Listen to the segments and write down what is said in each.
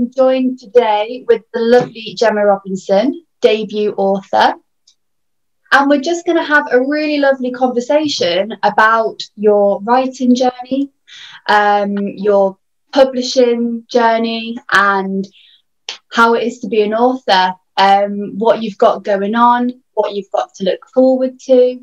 I'm joined today with the lovely Gemma Robinson, debut author. And we're just going to have a really lovely conversation about your writing journey, um, your publishing journey, and how it is to be an author, um, what you've got going on, what you've got to look forward to.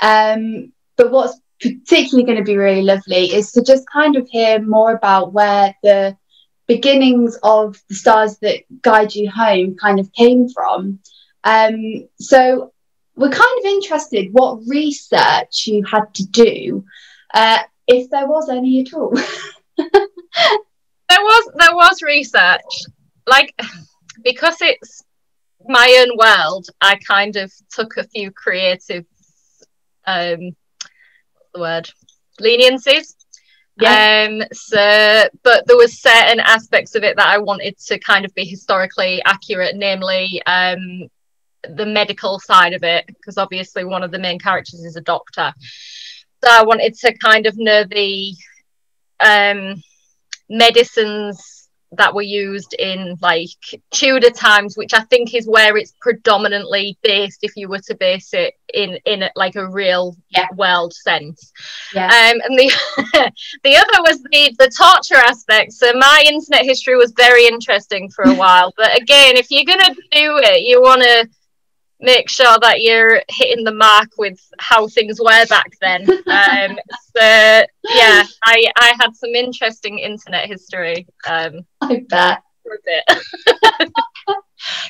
Um, but what's particularly going to be really lovely is to just kind of hear more about where the beginnings of the stars that guide you home kind of came from. Um, so we're kind of interested what research you had to do, uh, if there was any at all. there was there was research, like because it's my own world. I kind of took a few creative, um, the word leniencies yeah. Um, so, but there was certain aspects of it that I wanted to kind of be historically accurate, namely um, the medical side of it, because obviously one of the main characters is a doctor. So I wanted to kind of know the um, medicines that were used in like Tudor times, which I think is where it's predominantly based. If you were to base it in in like a real yeah. world sense, yeah. Um, and the the other was the the torture aspect. So my internet history was very interesting for a while, but again, if you're gonna do it, you want to make sure that you're hitting the mark with how things were back then. Um, so yeah, I I had some interesting internet history. Um, I bet.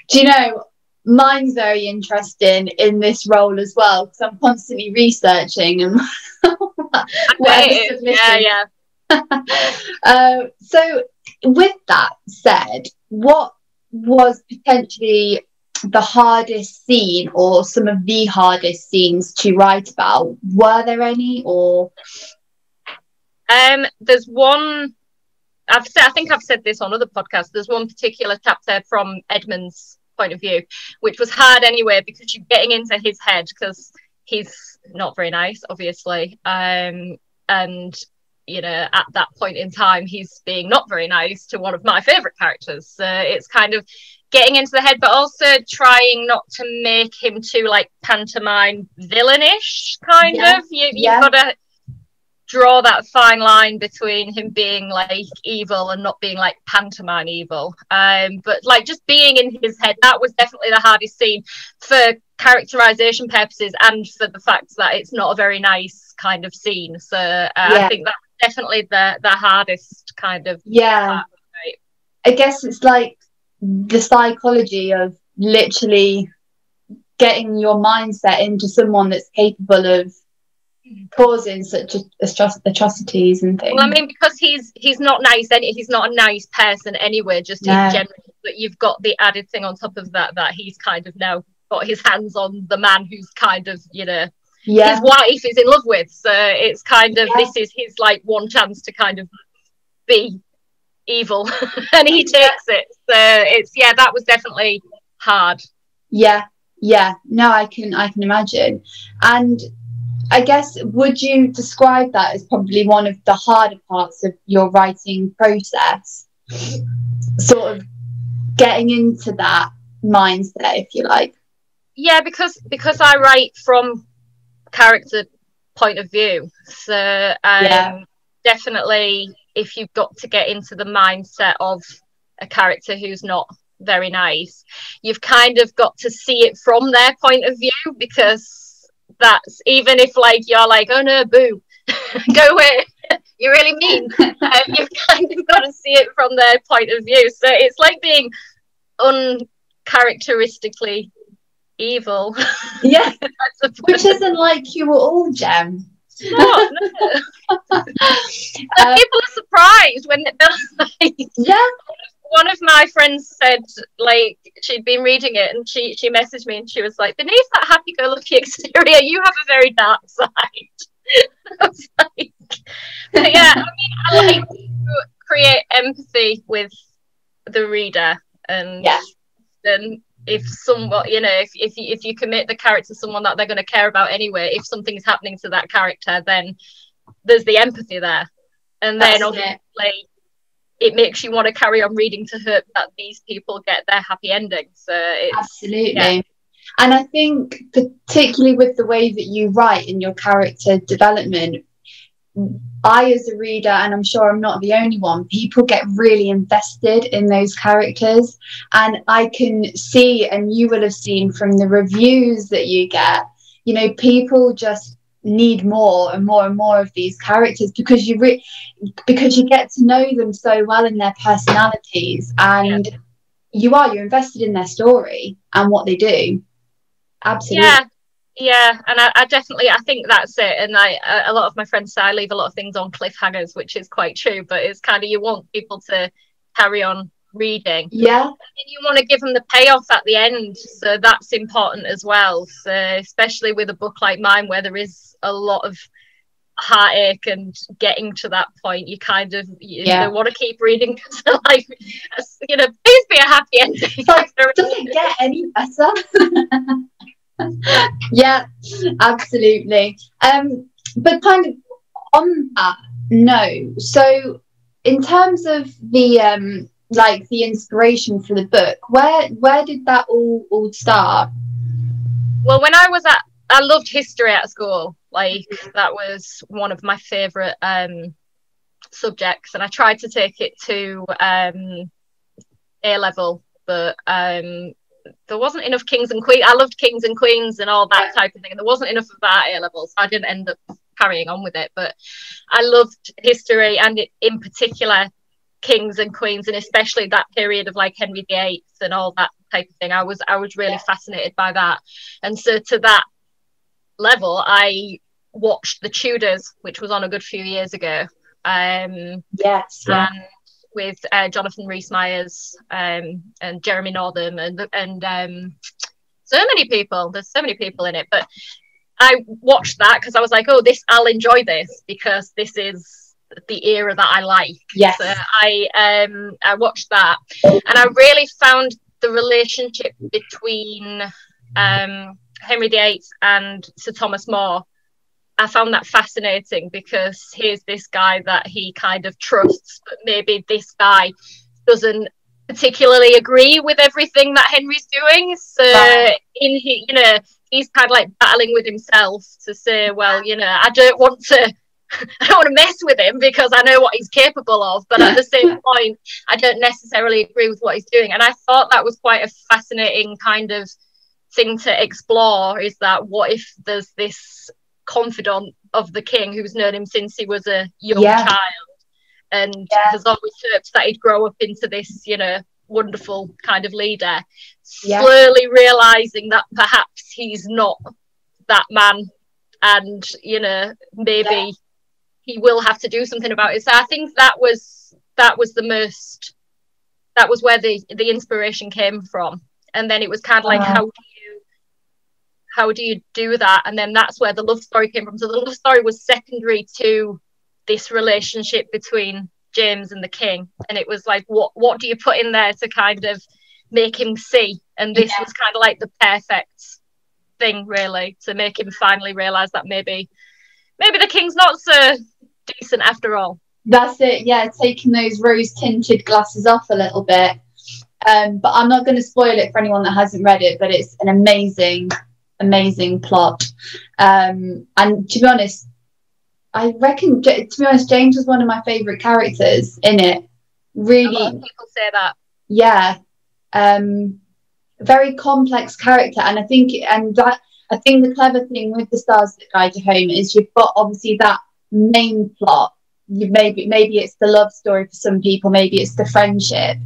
Do you know? Mine's very interesting in this role as well because I'm constantly researching and yeah, yeah. uh, so, with that said, what was potentially the hardest scene or some of the hardest scenes to write about? Were there any or? Um, there's one. I've said. I think I've said this on other podcasts. There's one particular chapter from Edmund's point of view, which was hard anyway because you're getting into his head because he's not very nice, obviously. Um, and you know, at that point in time, he's being not very nice to one of my favorite characters. So it's kind of getting into the head, but also trying not to make him too like pantomime villainish, kind yeah. of. You, you've yeah. got to draw that fine line between him being like evil and not being like pantomime evil. Um, but like just being in his head, that was definitely the hardest scene for characterization purposes and for the fact that it's not a very nice kind of scene. So uh, yeah. I think that's definitely the the hardest kind of yeah. Part, right? I guess it's like the psychology of literally getting your mindset into someone that's capable of mm-hmm. causing such atrocities and things. Well, I mean, because he's he's not nice, and he's not a nice person anyway, just in general. But you've got the added thing on top of that that he's kind of now got his hands on the man who's kind of you know yeah. his wife is in love with. So it's kind of yeah. this is his like one chance to kind of be evil. And he takes it. So it's yeah that was definitely hard. Yeah. Yeah. No i can i can imagine. And i guess would you describe that as probably one of the harder parts of your writing process? Sort of getting into that mindset if you like. Yeah because because i write from character point of view so um, yeah. definitely if you've got to get into the mindset of a character who's not very nice, you've kind of got to see it from their point of view because that's even if like you're like, oh no, boo, go away. you really mean um, you've kind of got to see it from their point of view. So it's like being uncharacteristically evil. Yeah, which isn't like you at all, Gem not. No. uh, people are surprised when they're like, yeah. One of my friends said, like, she'd been reading it and she she messaged me and she was like, beneath that happy-go-lucky exterior, you have a very dark side. I was like, but yeah, I mean, I like to create empathy with the reader and yeah. then if someone you know if, if you if you commit the character to someone that they're going to care about anyway if something's happening to that character then there's the empathy there and then That's obviously it. it makes you want to carry on reading to hope that these people get their happy ending. So absolutely. Yeah. And I think, particularly with the way that you write in your character development, I, as a reader, and I'm sure I'm not the only one, people get really invested in those characters. And I can see, and you will have seen from the reviews that you get, you know, people just need more and more and more of these characters because you re- because you get to know them so well in their personalities and yeah. you are you're invested in their story and what they do absolutely yeah yeah and I, I, definitely i think that's it and i a lot of my friends say i leave a lot of things on cliffhangers which is quite true but it's kind of you want people to carry on reading. Yeah. And you want to give them the payoff at the end so that's important as well so especially with a book like mine where there is a lot of heartache and getting to that point you kind of you yeah. want to keep reading because like you know please be a happy ending. Like, doesn't get any better yeah, absolutely. Um, but kind of on that no. So in terms of the um like the inspiration for the book, where where did that all all start? Well, when I was at I loved history at school. Like that was one of my favorite um subjects and I tried to take it to um A level, but um there wasn't enough kings and queens. I loved kings and queens and all that type of thing, and there wasn't enough of that at A levels. So I didn't end up carrying on with it. But I loved history and in particular kings and queens, and especially that period of like Henry VIII and all that type of thing. I was I was really yeah. fascinated by that, and so to that level, I watched the Tudors, which was on a good few years ago. Um, yes. And with uh, Jonathan Rhys Myers um, and Jeremy Northam and and um, so many people. There's so many people in it, but I watched that because I was like, oh, this I'll enjoy this because this is the era that I like. Yes. So I um I watched that and I really found the relationship between um Henry VIII and Sir Thomas More I found that fascinating because here's this guy that he kind of trusts, but maybe this guy doesn't particularly agree with everything that Henry's doing. So right. in he, you know, he's kind of like battling with himself to say, well, you know, I don't want to. I don't want to mess with him because I know what he's capable of, but at the same point, I don't necessarily agree with what he's doing. And I thought that was quite a fascinating kind of thing to explore is that what if there's this confidant of the king who's known him since he was a young yeah. child and yeah. has always hoped that he'd grow up into this, you know, wonderful kind of leader. Yeah. Slowly realizing that perhaps he's not that man and, you know, maybe he will have to do something about it. So I think that was that was the most that was where the the inspiration came from. And then it was kind of like, uh-huh. how do how do you do that? And then that's where the love story came from. So the love story was secondary to this relationship between James and the king. And it was like, what what do you put in there to kind of make him see? And this yeah. was kind of like the perfect thing, really, to make him finally realize that maybe maybe the king's not so decent after all. That's it, yeah, taking those rose tinted glasses off a little bit. Um, but I'm not going to spoil it for anyone that hasn't read it, but it's an amazing amazing plot. Um, and to be honest, I reckon, to be honest, James was one of my favourite characters in it. Really, people say that. Yeah, um, very complex character, and I think, and that I think the clever thing with the Stars That Guide You Home is you've got obviously that main plot. You maybe maybe it's the love story for some people, maybe it's the friendship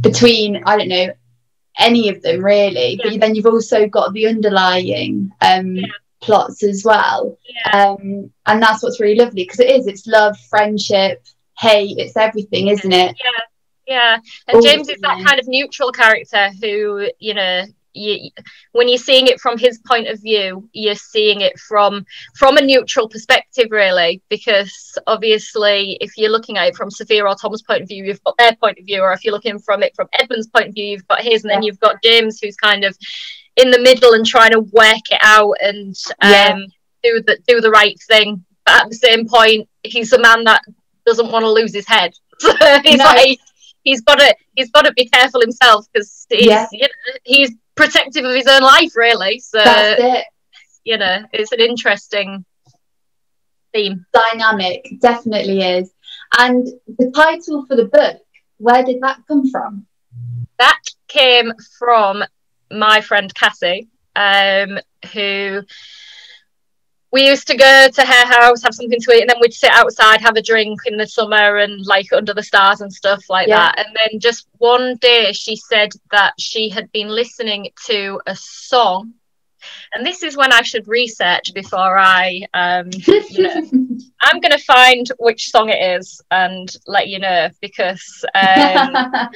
between I don't know any of them really. Yeah. But then you've also got the underlying um, yeah. plots as well. Yeah. Um, and that's what's really lovely because it is, it's love, friendship, hate, it's everything, isn't it? Yeah. Yeah. And James is that kind of neutral character who, you know, you, when you're seeing it from his point of view you're seeing it from from a neutral perspective really because obviously if you're looking at it from sophia or tom's point of view you've got their point of view or if you're looking from it from edmund's point of view you've got his and then you've got james who's kind of in the middle and trying to work it out and um, yeah. do the do the right thing but at the same point he's a man that doesn't want to lose his head So he's no. like, he's got to he's got to be careful himself because he's yeah. you know, he's protective of his own life, really. So That's it. you know, it's an interesting theme. Dynamic, definitely is. And the title for the book, where did that come from? That came from my friend Cassie, um, who we used to go to her house, have something to eat, and then we'd sit outside, have a drink in the summer and like under the stars and stuff like yeah. that. And then just one day she said that she had been listening to a song. And this is when I should research before I, um, you know, I'm going to find which song it is and let you know because um,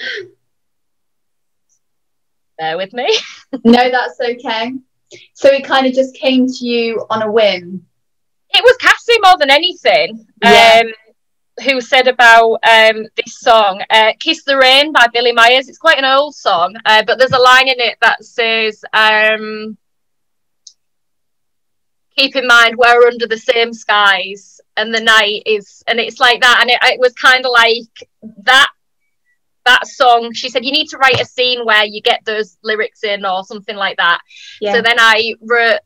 bear with me. no, that's okay. So it kind of just came to you on a whim. It was Cassie more than anything. Yeah. Um, who said about um, this song, uh, Kiss the Rain by Billie Myers. It's quite an old song, uh, but there's a line in it that says, um, Keep in mind we're under the same skies and the night is, and it's like that. And it, it was kind of like that that song she said you need to write a scene where you get those lyrics in or something like that yeah. so then i wrote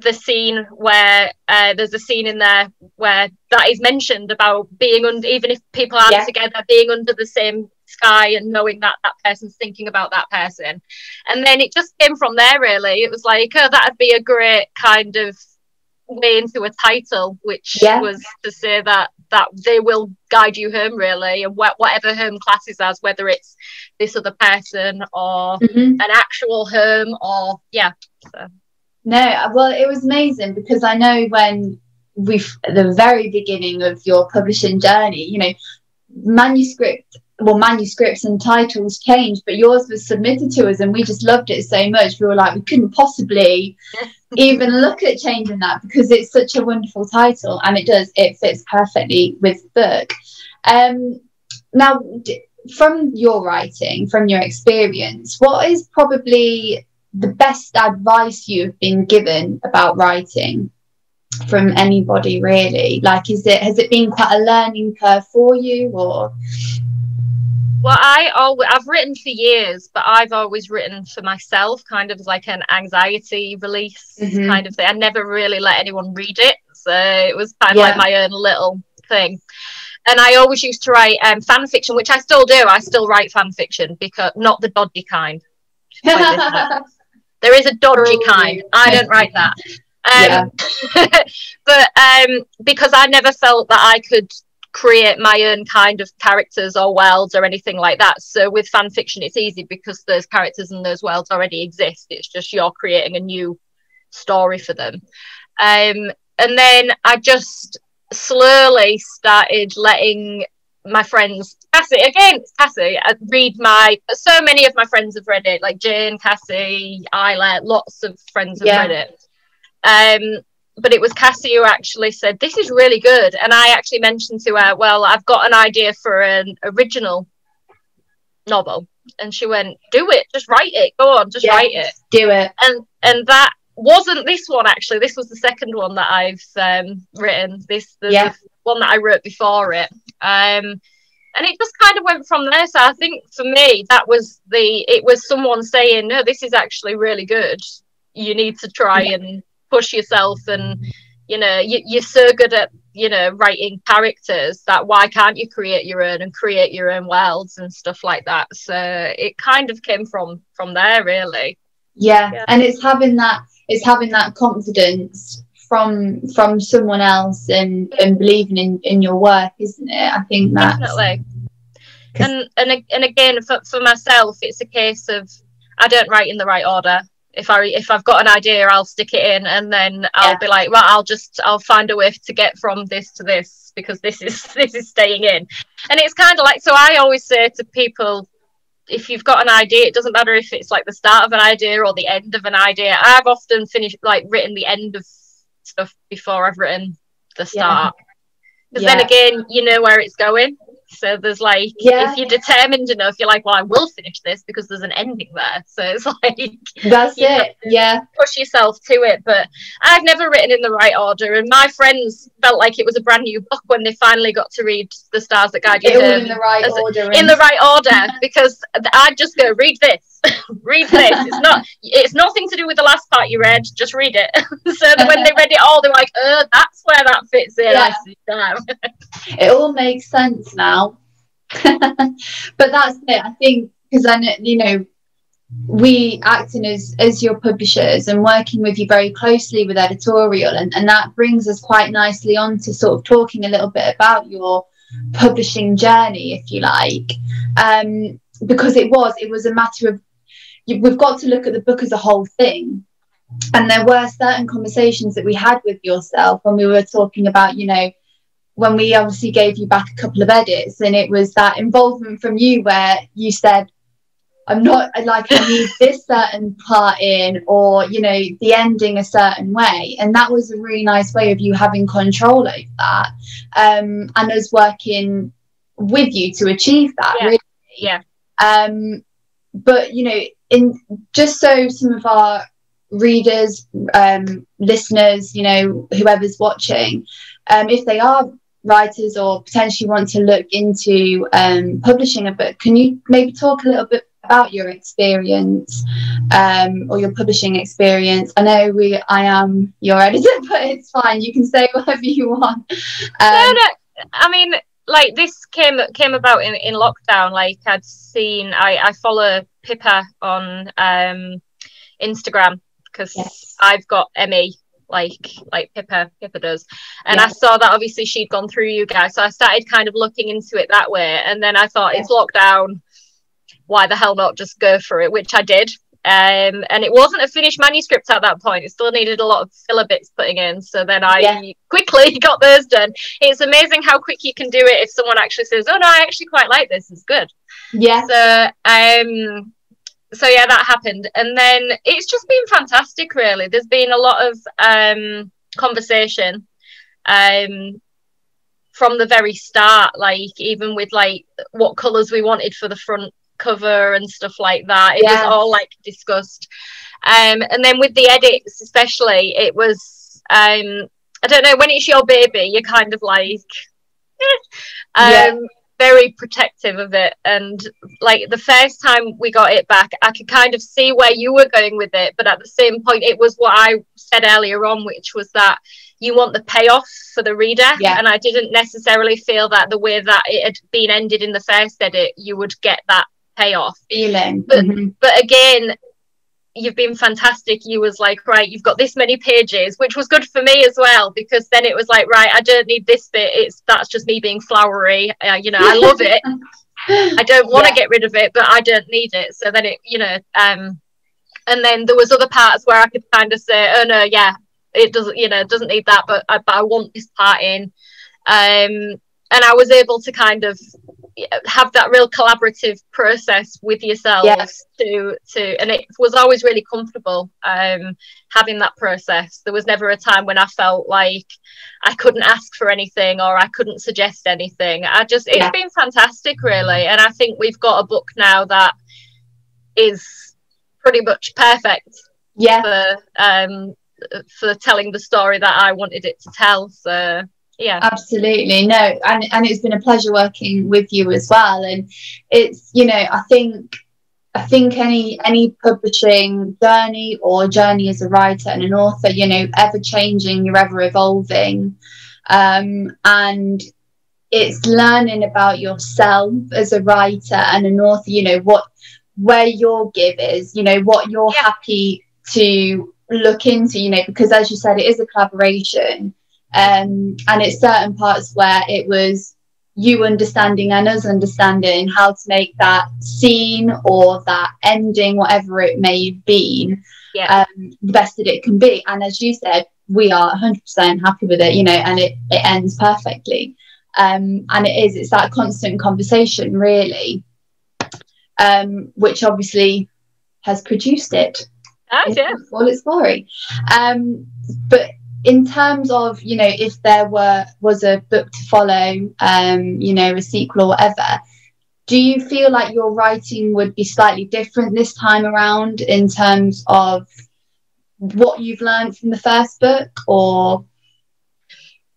the scene where uh, there's a scene in there where that is mentioned about being under even if people aren't yeah. together being under the same sky and knowing that that person's thinking about that person and then it just came from there really it was like oh that'd be a great kind of way into a title which yeah. was to say that that they will guide you home really and wh- whatever home classes as whether it's this other person or mm-hmm. an actual home or yeah so. no well it was amazing because i know when we at the very beginning of your publishing journey you know manuscript well manuscripts and titles changed but yours was submitted to us and we just loved it so much. We were like we couldn't possibly even look at changing that because it's such a wonderful title and it does it fits perfectly with the book. Um now from your writing from your experience what is probably the best advice you've been given about writing from anybody really? Like is it has it been quite a learning curve for you or well, I always I've written for years, but I've always written for myself, kind of like an anxiety release mm-hmm. kind of thing. I never really let anyone read it, so it was kind of yeah. like my own little thing. And I always used to write um, fan fiction, which I still do. I still write fan fiction because not the dodgy kind. there is a dodgy kind. I don't write that. Um, yeah. but um, because I never felt that I could create my own kind of characters or worlds or anything like that. So with fan fiction, it's easy because those characters and those worlds already exist. It's just you're creating a new story for them. Um, and then I just slowly started letting my friends Cassie again Cassie I read my so many of my friends have read it like Jane Cassie Isla lots of friends have yeah. read it um but it was Cassie who actually said, This is really good. And I actually mentioned to her, Well, I've got an idea for an original novel. And she went, Do it, just write it. Go on, just write it. Do it. And and that wasn't this one actually. This was the second one that I've um, written. This the, yeah. the one that I wrote before it. Um and it just kind of went from there. So I think for me, that was the it was someone saying, No, this is actually really good. You need to try yeah. and push yourself and you know you, you're so good at you know writing characters that why can't you create your own and create your own worlds and stuff like that? So it kind of came from from there really. Yeah, yeah. and it's having that it's having that confidence from from someone else and and believing in in your work isn't it? I think that definitely. And and and again for, for myself it's a case of i don't write in the right order if I if I've got an idea, I'll stick it in, and then I'll yeah. be like, well, I'll just I'll find a way to get from this to this because this is this is staying in, and it's kind of like so. I always say to people, if you've got an idea, it doesn't matter if it's like the start of an idea or the end of an idea. I've often finished like written the end of stuff before I've written the start, because yeah. yeah. then again, you know where it's going. So there's like, yeah. if you're determined enough, you're like, well, I will finish this because there's an ending there. So it's like, that's it. Yeah. Push yourself to it. But I've never written in the right order. And my friends felt like it was a brand new book when they finally got to read The Stars That Guide You. in the right order. In the right order because I'd just go, read this, read this. It's not, it's nothing to do with the last part you read. Just read it. so when they read it all, they're like, oh, that's where that fits in. Yeah. It all makes sense now. but that's it. I think because then you know we acting as as your publishers and working with you very closely with editorial and, and that brings us quite nicely on to sort of talking a little bit about your publishing journey if you like um because it was it was a matter of we've got to look at the book as a whole thing and there were certain conversations that we had with yourself when we were talking about you know when we obviously gave you back a couple of edits and it was that involvement from you where you said i'm not like i need this certain part in or you know the ending a certain way. And that was a really nice way of you having control over that um, and us working with you to achieve that yeah. really. Yeah. Um, but you know in just so some of our readers um, listeners you know whoever's watching um, if they are writers or potentially want to look into um, publishing a book, can you maybe talk a little bit about your experience um, or your publishing experience? I know we, I am your editor, but it's fine. You can say whatever you want. Um, no, no. I mean, like this came came about in, in lockdown. Like I'd seen, I, I follow Pippa on um, Instagram because yes. I've got ME like like Pippa Pippa does. And yeah. I saw that obviously she'd gone through you guys. So I started kind of looking into it that way. And then I thought yeah. it's lockdown. Why the hell not just go for it? Which I did. Um, and it wasn't a finished manuscript at that point. It still needed a lot of filler bits putting in. So then I yeah. quickly got those done. It's amazing how quick you can do it if someone actually says, "Oh no, I actually quite like this. It's good." Yeah. So um, so yeah, that happened, and then it's just been fantastic. Really, there's been a lot of um, conversation um, from the very start. Like even with like what colours we wanted for the front cover and stuff like that. It yeah. was all like discussed. Um, and then with the edits, especially, it was um, I don't know when it's your baby, you're kind of like. um, yeah very protective of it and like the first time we got it back i could kind of see where you were going with it but at the same point it was what i said earlier on which was that you want the payoff for the reader yeah. and i didn't necessarily feel that the way that it had been ended in the first edit you would get that payoff feeling but, mm-hmm. but again you've been fantastic. You was like, right, you've got this many pages, which was good for me as well because then it was like, right, I don't need this bit. It's that's just me being flowery. Uh, you know, I love it. I don't want to yeah. get rid of it, but I don't need it. So then it, you know, um, and then there was other parts where I could kind of say, oh no, yeah, it doesn't, you know, it doesn't need that, but I, but I want this part in. Um, and I was able to kind of have that real collaborative process with yourselves yes. to to and it was always really comfortable um having that process there was never a time when i felt like i couldn't ask for anything or i couldn't suggest anything i just it's yeah. been fantastic really and i think we've got a book now that is pretty much perfect yeah for um for telling the story that i wanted it to tell so yeah. Absolutely. No and and it's been a pleasure working with you as well. And it's you know i think i think any any publishing journey or journey as a writer and an author you know ever changing you're ever evolving. Um and it's learning about yourself as a writer and an author you know what where your give is you know what you're yeah. happy to look into you know because as you said it is a collaboration um, and it's certain parts where it was you understanding and us understanding how to make that scene or that ending, whatever it may have been, yeah. um, the best that it can be. And as you said, we are 100% happy with it, you know, and it, it ends perfectly. Um, and it is, it's that constant conversation, really, um, which obviously has produced it. Oh, yeah. All its glory. Um, but in terms of you know if there were was a book to follow um you know a sequel or whatever do you feel like your writing would be slightly different this time around in terms of what you've learned from the first book or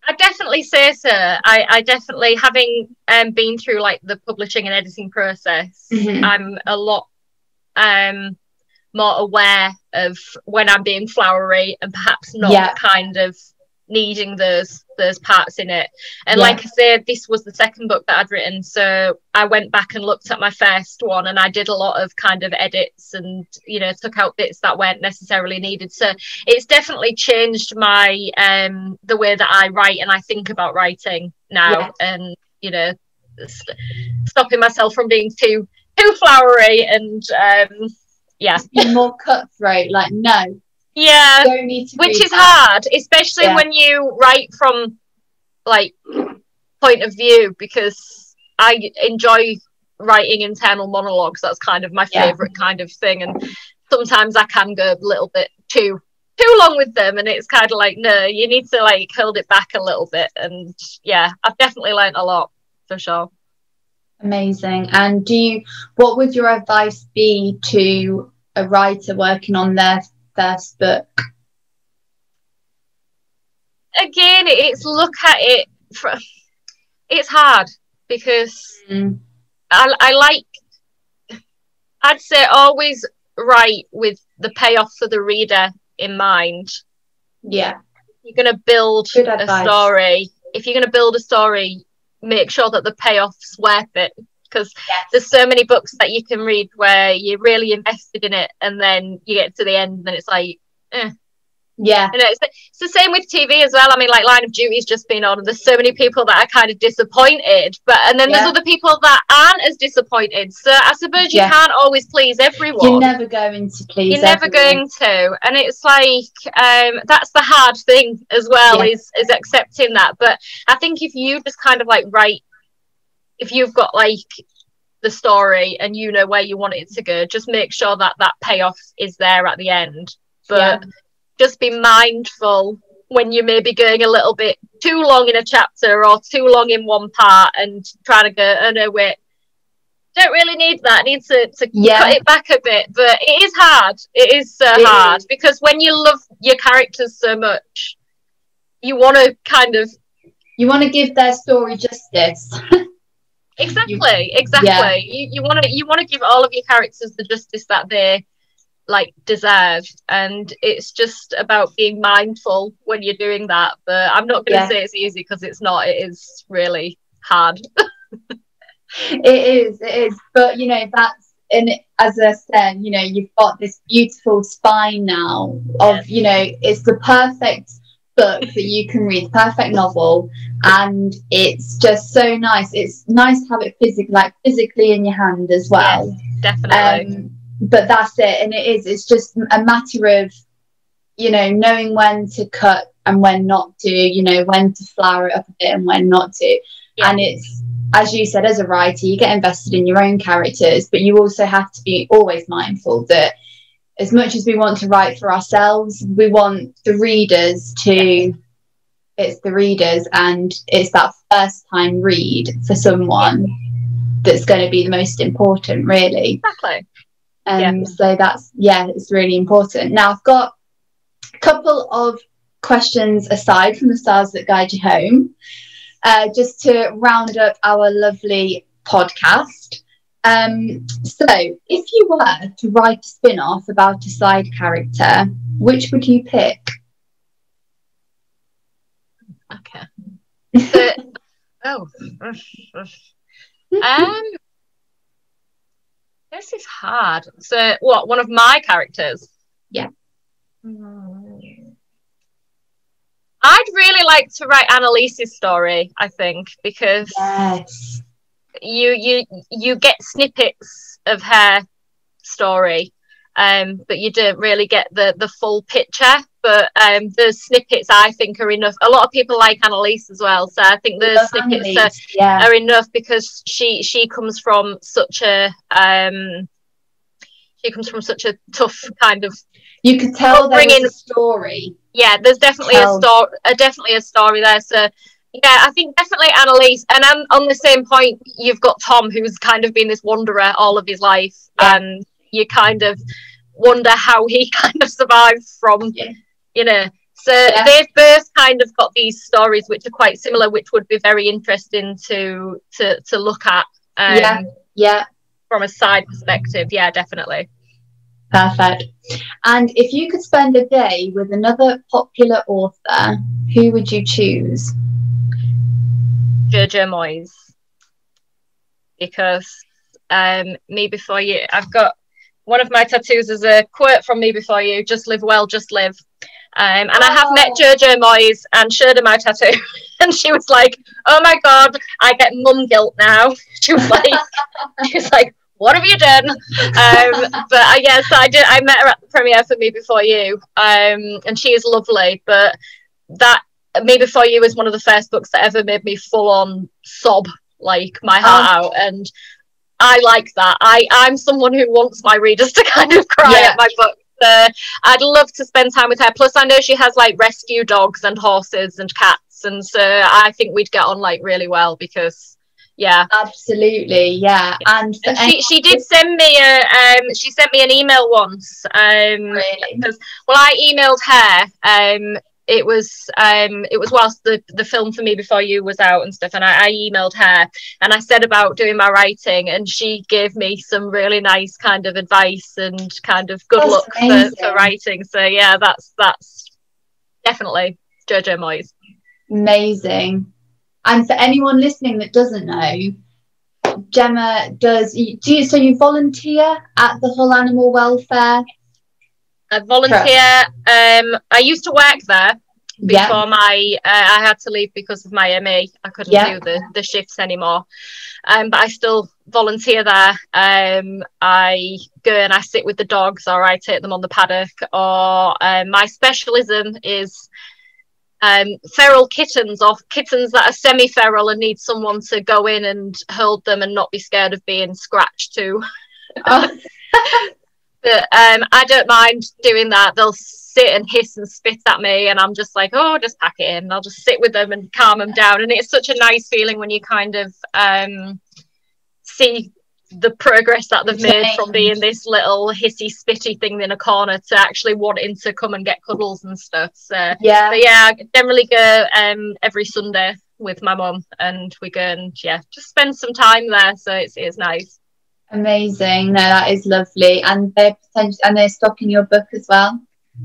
I definitely say so. I, I definitely, having um, been through like the publishing and editing process, Mhm. I'm a lot um, more aware of when I'm being flowery and perhaps not Yeah. kind of needing those those parts in it. And Yeah. like I said, this was the second book that I'd written, so I went back and looked at my first one, and I did a lot of kind of edits and you know took out bits that weren't necessarily needed. So it's definitely changed my um the way that I write and I think about writing now, Yeah. and you know st- stopping myself from being too too flowery and um yeah be more cutthroat like no yeah don't need to which is that. hard especially Yeah. when you write from like point of view because i enjoy writing internal monologues that's kind of my Yeah. favorite kind of thing and sometimes i can go a little bit too too long with them and it's kind of like no you need to like hold it back a little bit and yeah i've definitely learned a lot for sure amazing. And do you what would your advice be to a writer working on their first book? Again it's look at it fr it's hard because Mm, I, I like i'd say always write with the payoff for the reader in mind. Yeah. You're going to build a story if you're going to build a story make sure that the payoff's worth it because Yes. there's so many books that you can read where you're really invested in it and then you get to the end and then it's like eh. Yeah you know, it's, the- it's the same with TV as well. I mean, like Line of Duty's just been on, and there's so many people that are kind of disappointed, but and then Yeah. there's other people that aren't as disappointed. So I suppose you Yeah. can't always please everyone. you're never going to please You're never going to, and it's like um, that's the hard thing as well Yeah. is is accepting that. But I think if you just kind of like write, if you've got like the story and you know where you want it to go, just make sure that that payoff is there at the end. But just be mindful when you may be going a little bit too long in a chapter or too long in one part and trying to go, oh no, wait, don't really need that. I Need to, to Yeah. cut it back a bit. But it is hard. It is so It hard is. because when you love your characters so much, you want to kind of you want to give their story justice exactly, exactly. You you want to you want to give all of your characters the justice that they like deserve, and it's just about being mindful when you're doing that. But I'm not going to Yeah. say it's easy because it's not. It is really hard. it is it is but you know that's and as i said you know you've got this beautiful spine now of you know it's the perfect book that you can read perfect novel and it's just so nice it's nice to have it physically like physically in your hand as well Definitely. um but that's it and it is it's just a matter of you know knowing when to cut and when not to you know when to flower it up a bit and when not to Yeah. and it's as you said as a writer you get invested in your own characters but you also have to be always mindful that as much as we want to write for ourselves we want the readers to it's the readers and it's that first time read for someone that's going to be the most important really exactly. Um, Yeah. So that's yeah, it's really important. Now I've got a couple of questions aside from the stars that guide you home, uh, just to round up our lovely podcast. Um, so if you were to write a spin-off about a side character, which would you pick? Okay. Oh. um. This is hard. So, what? One of my characters? Yeah. Hmm. I'd really like to write Annalise's story. I think because Yes. you you you get snippets of her story um but you don't really get the the full picture but um the snippets i think are enough a lot of people like annalise as well so i think the snippets are, yeah. are enough because she she comes from such a um she comes from such a tough kind of you could tell was a story yeah there's definitely tell. a story definitely a story there so yeah i think definitely annalise and I'm on the same point you've got tom who's kind of been this wanderer all of his life yeah. and you kind of wonder how he kind of survived from yeah. You know so yeah. they've both kind of got these stories which are quite similar which would be very interesting to to to look at um, yeah yeah from a side perspective yeah definitely Perfect. And if you could spend a day with another popular author, who would you choose? Jojo Moyes. Because um, Me Before You, I've got one of my tattoos is a quote from Me Before You just live well, just live. Um, and oh. I have met oh. Jojo Moyes and showed her my tattoo. and she was like, Oh my God, I get mum guilt now. She was like, She was like, what have you done? Um, but I uh, guess I did. I met her at the premiere for Me Before You, um, and she is lovely. But that Me Before You was one of the first books that ever made me full on sob, like my heart oh. out, and I like that. I I'm someone who wants my readers to kind of cry yeah. at my book. So I'd love to spend time with her. Plus, I know she has like rescue dogs and horses and cats, and so I think we'd get on like really well because yeah absolutely yeah and, and she, she did send me a um she sent me an email once um really? because well i emailed her um it was um it was whilst the the film for me before you was out and stuff and I, I, emailed her and i said about doing my writing and she gave me some really nice kind of advice and kind of good that's luck for, for, writing so yeah that's that's definitely jojo moyes amazing and for anyone listening that doesn't know, Gemma does. Do you, so you volunteer at the Hull Animal Welfare? I volunteer. Um, I used to work there before yeah. my. Uh, I had to leave because of my ME. I couldn't yeah. do the the shifts anymore. Um, but I still volunteer there. Um, I go and I sit with the dogs, or I take them on the paddock. Or um, my specialism is um, feral kittens or kittens that are semi-feral and need someone to go in and hold them and not be scared of being scratched too. Oh. but um, I don't mind doing that. They'll sit and hiss and spit at me, and I'm just like, oh, just pack it in. I'll just sit with them and calm them down. And it's such a nice feeling when you kind of um, see the progress that they've made from being this little hissy spitty thing in a corner to actually wanting to come and get cuddles and stuff. So yeah, but yeah, I generally go um every Sunday with my mum and we go and yeah, just spend some time there. So it's it's nice. Amazing. No, that is lovely. And they're potentially and they're stocking your book as well.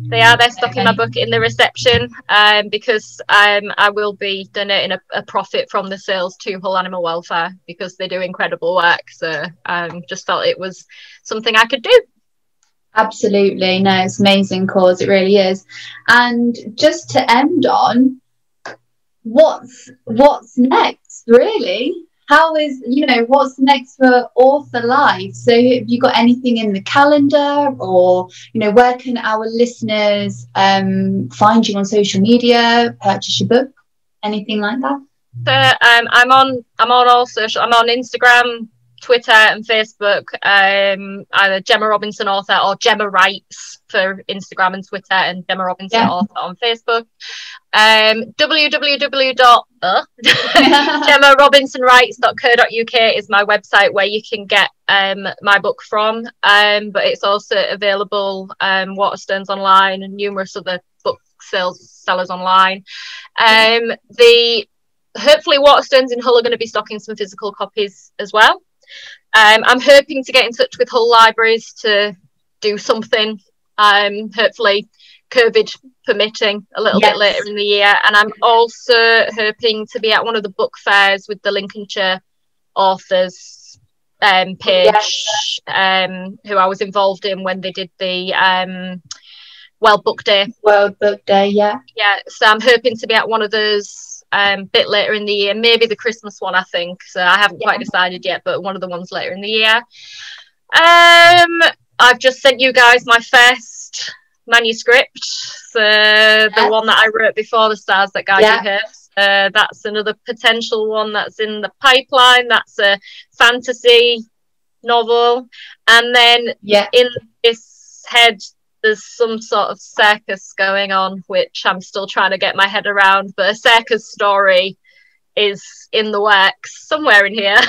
They are. They're stocking my book in the reception um, because um, I will be donating a, a, profit from the sales to Hull Animal Welfare because they do incredible work. So um, just felt it was something I could do. Absolutely. No, it's amazing cause. It really is. And just to end on, what's what's next, really? How is you know what's next for author life? So have you got anything in the calendar or you know where can our listeners um, find you on social media purchase your book anything like that? So um, i'm on i'm on all social i'm on instagram Twitter and Facebook, um, either Gemma Robinson author or Gemma Writes for Instagram and Twitter, and Gemma Robinson yeah. author on Facebook. Um, www.gemmarobinsonwrites.co.uk is my website where you can get um, my book from, um, but it's also available um, Waterstones online and numerous other book sales sellers online. Um, the hopefully Waterstones in Hull are going to be stocking some physical copies as well. Um, I'm hoping to get in touch with Hull Libraries to do something, um, hopefully COVID permitting, a little yes. bit later in the year. And I'm also hoping to be at one of the book fairs with the Lincolnshire authors um, page, yes. um, who I was involved in when they did the um, World Book Day. World Book Day, yeah. Yeah, so I'm hoping to be at one of those um, bit later in the year, maybe the Christmas one, I think. So I haven't yeah. quite decided yet, but one of the ones later in the year. Um, I've just sent you guys my first manuscript, so yes. the one that I wrote before the stars that guide yeah. you here. Uh, that's another potential one that's in the pipeline. That's a fantasy novel, and then yeah, in this head there's some sort of circus going on, which I'm still trying to get my head around. But a circus story is in the works somewhere in here.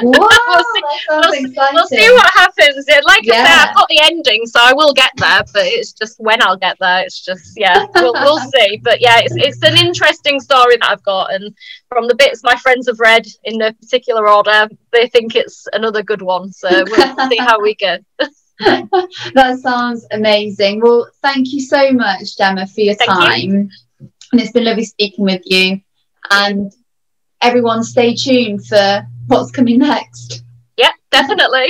Wow, we'll, see, we'll, we'll, see, what happens. Like yeah. I said, I've got the ending, so I will get there. But it's just when I'll get there. It's just yeah, we'll, we'll see. But yeah, it's it's an interesting story that I've got, and from the bits my friends have read in a particular order, they think it's another good one. So we'll see how we go. that sounds amazing. Well, thank you so much, Gemma, for your thank time. You. And it's been lovely speaking with you. And everyone, stay tuned for what's coming next. Yeah, definitely.